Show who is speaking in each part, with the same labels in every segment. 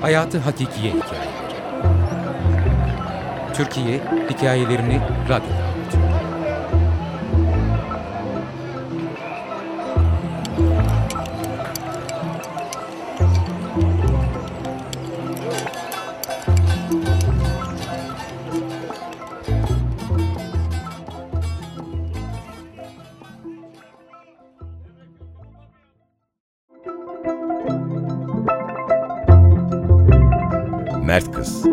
Speaker 1: Hayatı Hakikiye Hikayeleri. Türkiye hikayelerini radyoda
Speaker 2: Mert Kız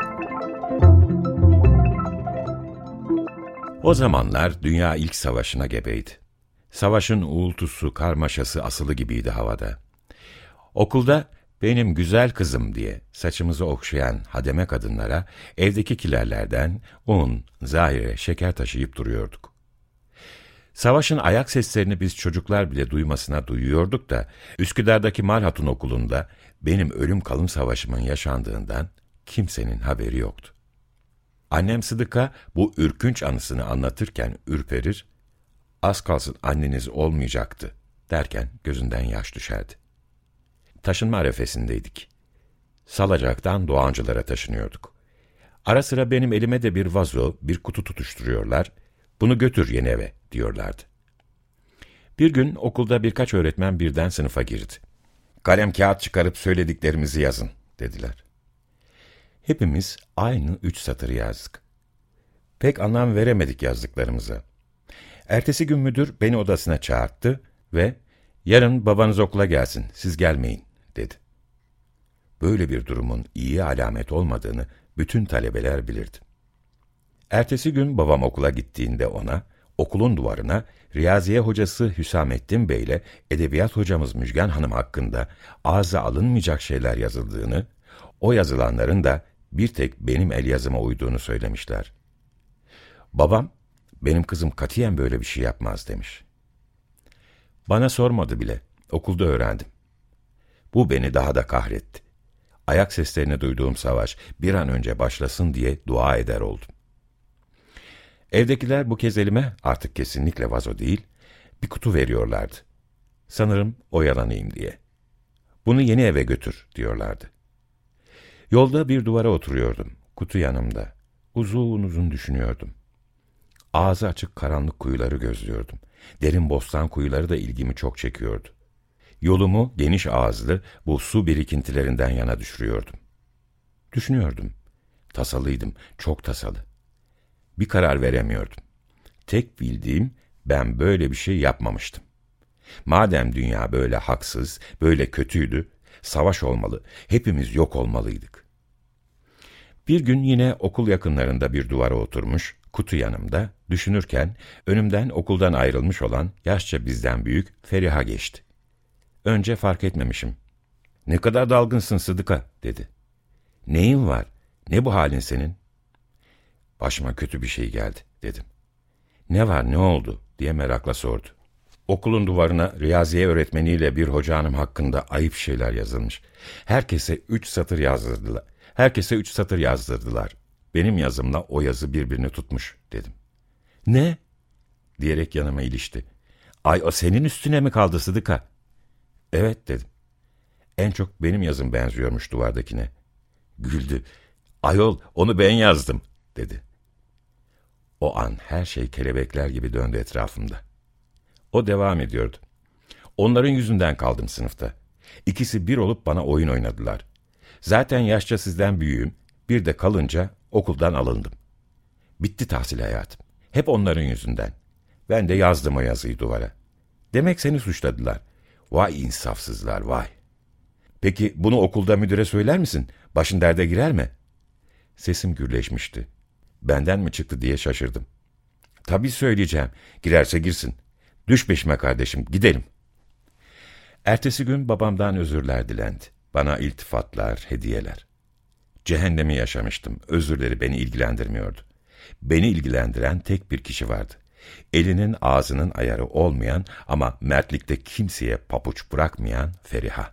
Speaker 2: O zamanlar dünya ilk savaşına gebeydi. Savaşın uğultusu, karmaşası asılı gibiydi havada. Okulda benim güzel kızım diye saçımızı okşayan hademe kadınlara evdeki kilerlerden un, zahire, şeker taşıyıp duruyorduk. Savaşın ayak seslerini biz çocuklar bile duymasına duyuyorduk da Üsküdar'daki Malhatun okulunda benim ölüm kalım savaşımın yaşandığından kimsenin haberi yoktu. Annem Sıdık'a bu ürkünç anısını anlatırken ürperir, az kalsın anneniz olmayacaktı derken gözünden yaş düşerdi. Taşınma arefesindeydik. Salacaktan Doğancılara taşınıyorduk. Ara sıra benim elime de bir vazo, bir kutu tutuşturuyorlar, bunu götür yeni eve diyorlardı. Bir gün okulda birkaç öğretmen birden sınıfa girdi. Kalem kağıt çıkarıp söylediklerimizi yazın dediler. Hepimiz aynı üç satır yazdık. Pek anlam veremedik yazdıklarımıza. Ertesi gün müdür beni odasına çağırdı ve yarın babanız okula gelsin, siz gelmeyin dedi. Böyle bir durumun iyi alamet olmadığını bütün talebeler bilirdi. Ertesi gün babam okula gittiğinde ona, okulun duvarına Riyaziye hocası Hüsamettin Bey ile edebiyat hocamız Müjgan Hanım hakkında ağza alınmayacak şeyler yazıldığını, o yazılanların da bir tek benim el yazıma uyduğunu söylemişler. Babam, benim kızım katiyen böyle bir şey yapmaz demiş. Bana sormadı bile, okulda öğrendim. Bu beni daha da kahretti. Ayak seslerini duyduğum savaş bir an önce başlasın diye dua eder oldum. Evdekiler bu kez elime artık kesinlikle vazo değil, bir kutu veriyorlardı. Sanırım oyalanayım diye. Bunu yeni eve götür diyorlardı. Yolda bir duvara oturuyordum, kutu yanımda. Uzun uzun düşünüyordum. Ağzı açık karanlık kuyuları gözlüyordum. Derin bostan kuyuları da ilgimi çok çekiyordu. Yolumu geniş ağızlı bu su birikintilerinden yana düşürüyordum. Düşünüyordum. Tasalıydım, çok tasalı. Bir karar veremiyordum. Tek bildiğim ben böyle bir şey yapmamıştım. Madem dünya böyle haksız, böyle kötüydü, savaş olmalı, hepimiz yok olmalıydık. Bir gün yine okul yakınlarında bir duvara oturmuş, kutu yanımda, düşünürken önümden okuldan ayrılmış olan yaşça bizden büyük Feriha geçti. Önce fark etmemişim. Ne kadar dalgınsın Sıdıka, dedi. Neyin var, ne bu halin senin? Başıma kötü bir şey geldi, dedim. Ne var, ne oldu, diye merakla sordu. Okulun duvarına riyaziye öğretmeniyle bir hoca hanım hakkında ayıp şeyler yazılmış. Herkese üç satır yazdırdılar. Herkese üç satır yazdırdılar. Benim yazımla o yazı birbirini tutmuş, dedim. Ne? diyerek yanıma ilişti. Ay o senin üstüne mi kaldı Sıdıka? Evet dedim. En çok benim yazım benziyormuş duvardakine. Güldü. Ayol onu ben yazdım dedi. O an her şey kelebekler gibi döndü etrafımda. O devam ediyordu. Onların yüzünden kaldım sınıfta. İkisi bir olup bana oyun oynadılar. Zaten yaşça sizden büyüğüm. Bir de kalınca okuldan alındım. Bitti tahsil hayatım. Hep onların yüzünden. Ben de yazdım o yazıyı duvara. Demek seni suçladılar. Vay insafsızlar vay. Peki bunu okulda müdüre söyler misin? Başın derde girer mi? Sesim gürleşmişti. Benden mi çıktı diye şaşırdım. Tabii söyleyeceğim. Girerse girsin. Düş peşime kardeşim, gidelim. Ertesi gün babamdan özürler dilendi. Bana iltifatlar, hediyeler. Cehennemi yaşamıştım. Özürleri beni ilgilendirmiyordu. Beni ilgilendiren tek bir kişi vardı. Elinin ağzının ayarı olmayan ama mertlikte kimseye papuç bırakmayan Feriha.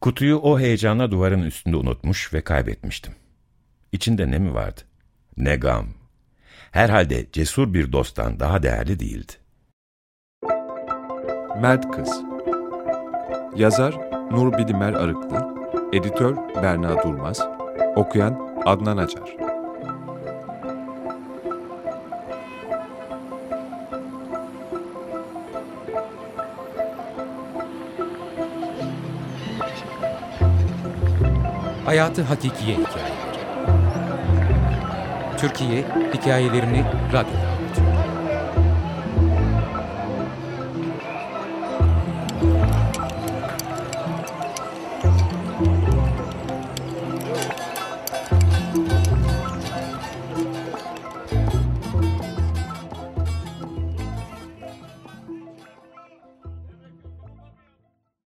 Speaker 2: Kutuyu o heyecanla duvarın üstünde unutmuş ve kaybetmiştim. İçinde ne mi vardı? Ne gam. Herhalde cesur bir dosttan daha değerli değildi.
Speaker 3: Mert Kız. Yazar Nur Bidimer Arıklı. Editör Berna Durmaz. Okuyan Adnan Acar.
Speaker 1: Hayatı Hakikiye Hikayeleri. Türkiye Hikayelerini Radyo'da